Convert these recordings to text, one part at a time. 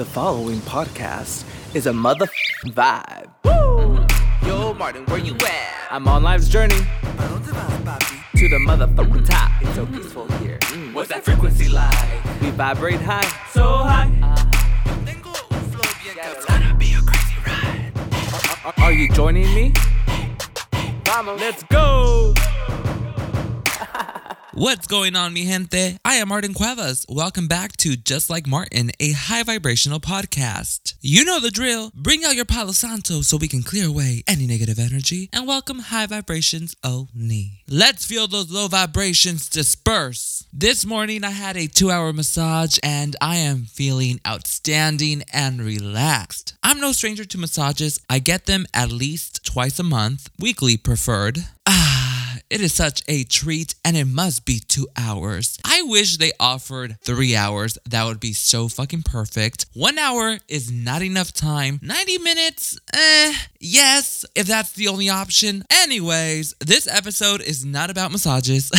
The following podcast is a mother vibe. Woo! Yo, Martin, where you at? I'm on life's journey to the motherfucking top. It's so peaceful here. Mm. What's that frequency like? We vibrate high, so high. Tengo un flow. Gonna be a crazy ride. Are, you joining me? Let's go! What's going on, mi gente? I am Martin Cuevas. Welcome back to Just Like Martin, a high vibrational podcast. You know the drill. Bring out your Palo Santo so we can clear away any negative energy and welcome high vibrations only. Let's feel those low vibrations disperse. This morning I had a two hour massage and I am feeling outstanding and relaxed. I'm no stranger to massages. I get them at least twice a month, weekly preferred. Ah, It is such a treat, and it must be two hours. I wish they offered three hours. That would be so fucking perfect. One hour is not enough time. 90 minutes? Eh, yes, if that's the only option. Anyways, this episode is not about massages.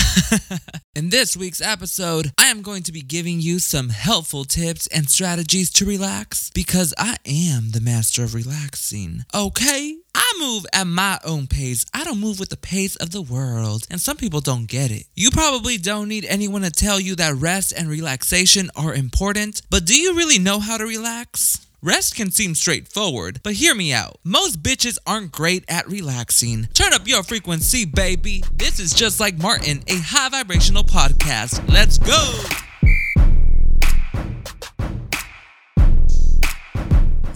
In this week's episode, I am going to be giving you some helpful tips and strategies to relax because I am the master of relaxing. Okay? I move at my own pace. I don't move with the pace of the world. And some people don't get it. You probably don't need anyone to tell you that rest and relaxation are important, but do you really know how to relax? Rest can seem straightforward, but hear me out. Most bitches aren't great at relaxing. Turn up your frequency, baby. This is just like Martin, a high vibrational podcast. Let's go!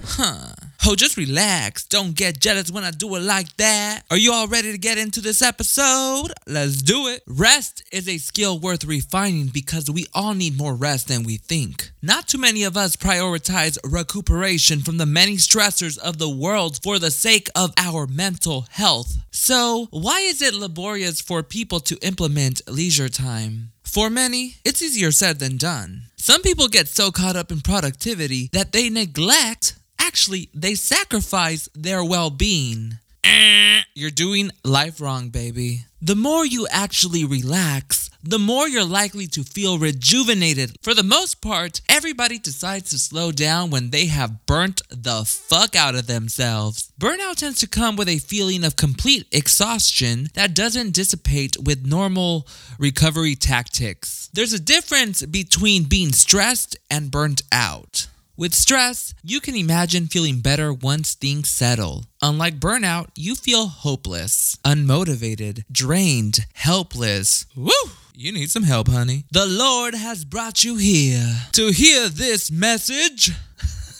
Huh. Oh, just relax. Don't get jealous when I do it like that. Are you all ready to get into this episode? Let's do it. Rest is a skill worth refining because we all need more rest than we think. Not too many of us prioritize recuperation from the many stressors of the world for the sake of our mental health. So, why is it laborious for people to implement leisure time? For many, it's easier said than done. Some people get so caught up in productivity that they neglect actually they sacrifice their well-being. Eh, You're doing life wrong, baby. The more you actually relax, the more you're likely to feel rejuvenated. For the most part, everybody decides to slow down when they have burnt the fuck out of themselves. Burnout tends to come with a feeling of complete exhaustion that doesn't dissipate with normal recovery tactics. There's a difference between being stressed and burnt out. With stress, you can imagine feeling better once things settle. Unlike burnout, you feel hopeless, unmotivated, drained, helpless. Woo! You need some help, honey. The Lord has brought you here to hear this message.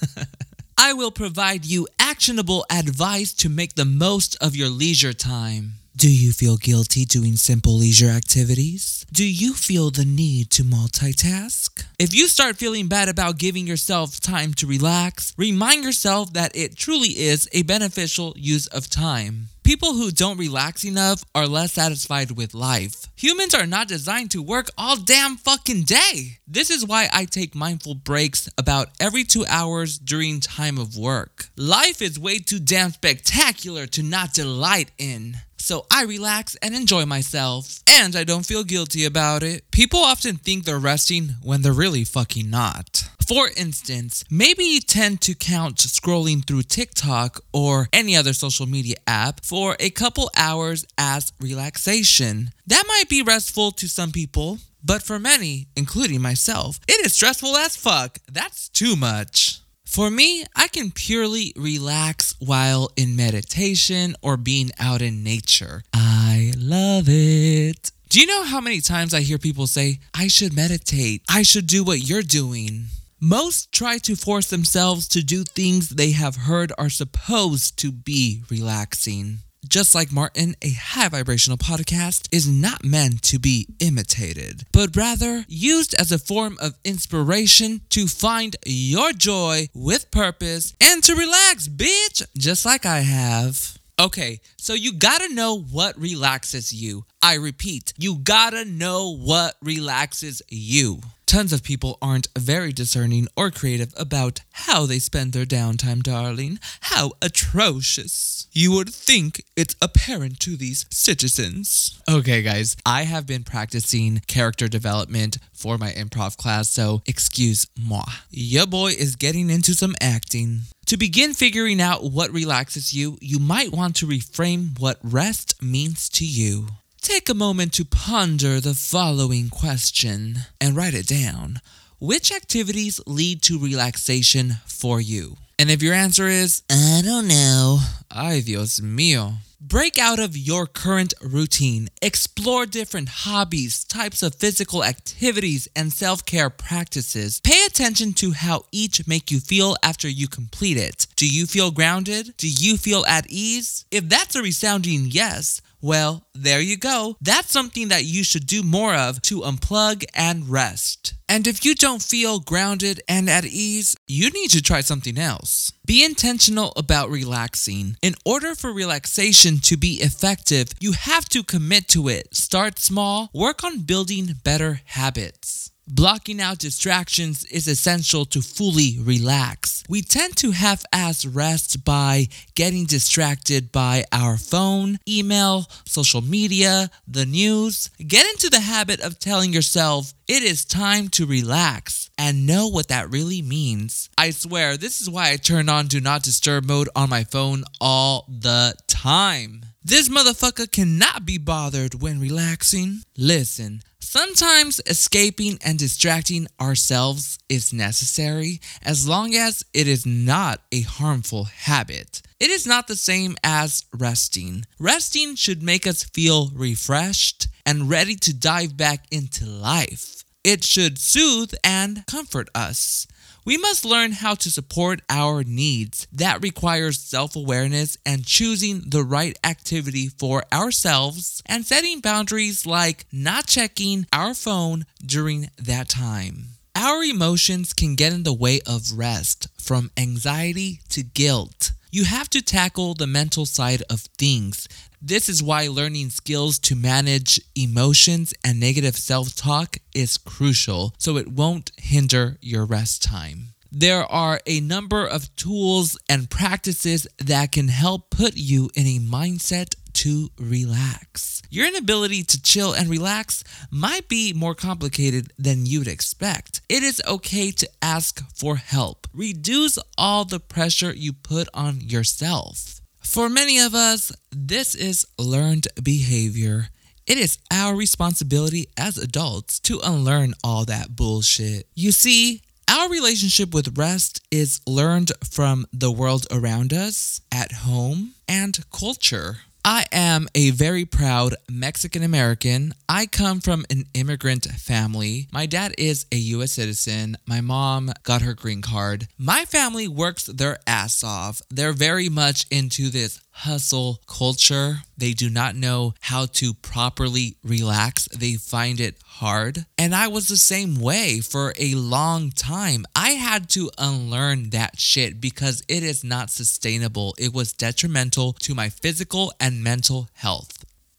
I will provide you actionable advice to make the most of your leisure time. Do you feel guilty doing simple leisure activities? Do you feel the need to multitask? If you start feeling bad about giving yourself time to relax, remind yourself that it truly is a beneficial use of time. People who don't relax enough are less satisfied with life. Humans are not designed to work all damn fucking day. This is why I take mindful breaks about every two hours during time of work. Life is way too damn spectacular to not delight in. So I relax and enjoy myself, and I don't feel guilty about it. People often think they're resting when they're really fucking not. For instance, maybe you tend to count scrolling through TikTok or any other social media app for a couple hours as relaxation. That might be restful to some people, but for many, including myself, it is stressful as fuck. That's too much. For me, I can purely relax while in meditation or being out in nature. I love it. Do you know how many times I hear people say, I should meditate, I should do what you're doing? Most try to force themselves to do things they have heard are supposed to be relaxing. Just like Martin, a high vibrational podcast is not meant to be imitated, but rather used as a form of inspiration to find your joy with purpose and to relax, bitch, just like I have. Okay, so you gotta know what relaxes you. I repeat, you gotta know what relaxes you. Tons of people aren't very discerning or creative about how they spend their downtime, darling. How atrocious. You would think it's apparent to these citizens. Okay, guys, I have been practicing character development for my improv class, so excuse moi. Your boy is getting into some acting. To begin figuring out what relaxes you, you might want to reframe what rest means to you. Take a moment to ponder the following question and write it down. Which activities lead to relaxation for you? And if your answer is, I don't know, ay Dios mío. Break out of your current routine. Explore different hobbies, types of physical activities, and self care practices. Pay attention to how each make you feel after you complete it. Do you feel grounded? Do you feel at ease? If that's a resounding yes, well, there you go. That's something that you should do more of to unplug and rest. And if you don't feel grounded and at ease, you need to try something else. Be intentional about relaxing. In order for relaxation to be effective, you have to commit to it. Start small, work on building better habits. Blocking out distractions is essential to fully relax. We tend to half ass rest by getting distracted by our phone, email, social media, the news. Get into the habit of telling yourself it is time to relax and know what that really means. I swear, this is why I turn on Do Not Disturb mode on my phone all the time. This motherfucker cannot be bothered when relaxing. Listen, sometimes escaping and distracting ourselves is necessary as long as it is not a harmful habit. It is not the same as resting. Resting should make us feel refreshed and ready to dive back into life. It should soothe and comfort us. We must learn how to support our needs. That requires self awareness and choosing the right activity for ourselves and setting boundaries like not checking our phone during that time. Our emotions can get in the way of rest, from anxiety to guilt. You have to tackle the mental side of things. This is why learning skills to manage emotions and negative self talk is crucial so it won't hinder your rest time. There are a number of tools and practices that can help put you in a mindset to relax. Your inability to chill and relax might be more complicated than you'd expect. It is okay to ask for help. Reduce all the pressure you put on yourself. For many of us, this is learned behavior. It is our responsibility as adults to unlearn all that bullshit. You see, our relationship with rest is learned from the world around us, at home, and culture. I am a very proud Mexican American. I come from an immigrant family. My dad is a US citizen. My mom got her green card. My family works their ass off. They're very much into this hustle culture. They do not know how to properly relax. They find it hard. And I was the same way for a long time. I had to unlearn that shit because it is not sustainable. It was detrimental to my physical and mental health.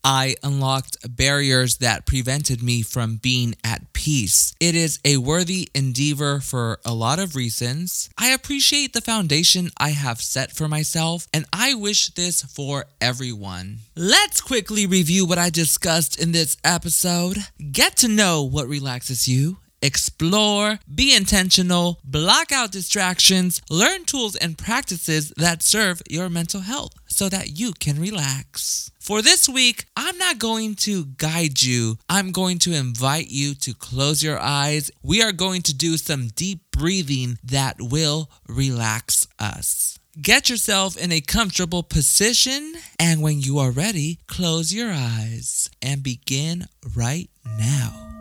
I unlocked barriers that prevented me from being at peace. It is a worthy endeavor for a lot of reasons. I appreciate the foundation I have set for myself, and I wish this for everyone. Let's quickly review what I discussed in this episode. Get to know what relaxes you explore, be intentional, block out distractions, learn tools and practices that serve your mental health so that you can relax. For this week, I'm not going to guide you. I'm going to invite you to close your eyes. We are going to do some deep breathing that will relax us. Get yourself in a comfortable position, and when you are ready, close your eyes and begin right now.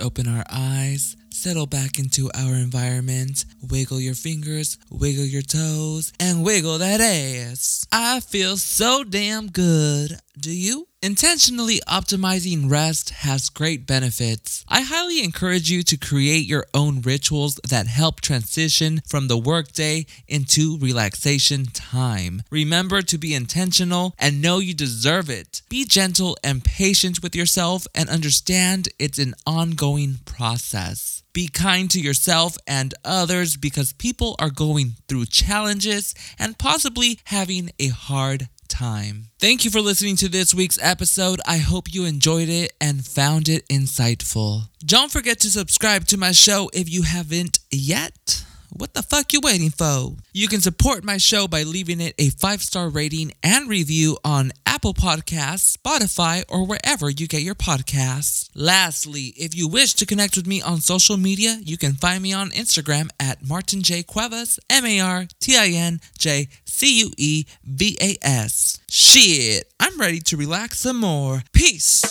Open our eyes, settle back into our environment, wiggle your fingers, wiggle your toes, and wiggle that ass. I feel so damn good. Do you? Intentionally optimizing rest has great benefits. I highly encourage you to create your own rituals that help transition from the workday into relaxation time. Remember to be intentional and know you deserve it. Be gentle and patient with yourself and understand it's an ongoing process. Be kind to yourself and others because people are going through challenges and possibly having a hard time. Thank you for listening to this week's episode. I hope you enjoyed it and found it insightful. Don't forget to subscribe to my show if you haven't yet. What the fuck you waiting for? You can support my show by leaving it a five-star rating and review on Apple Podcasts, Spotify, or wherever you get your podcasts. Lastly, if you wish to connect with me on social media, you can find me on Instagram at Martin J. Cuevas, M-A-R-T-I-N-J-C-U-E-V-A-S. Shit, I'm ready to relax some more. Peace.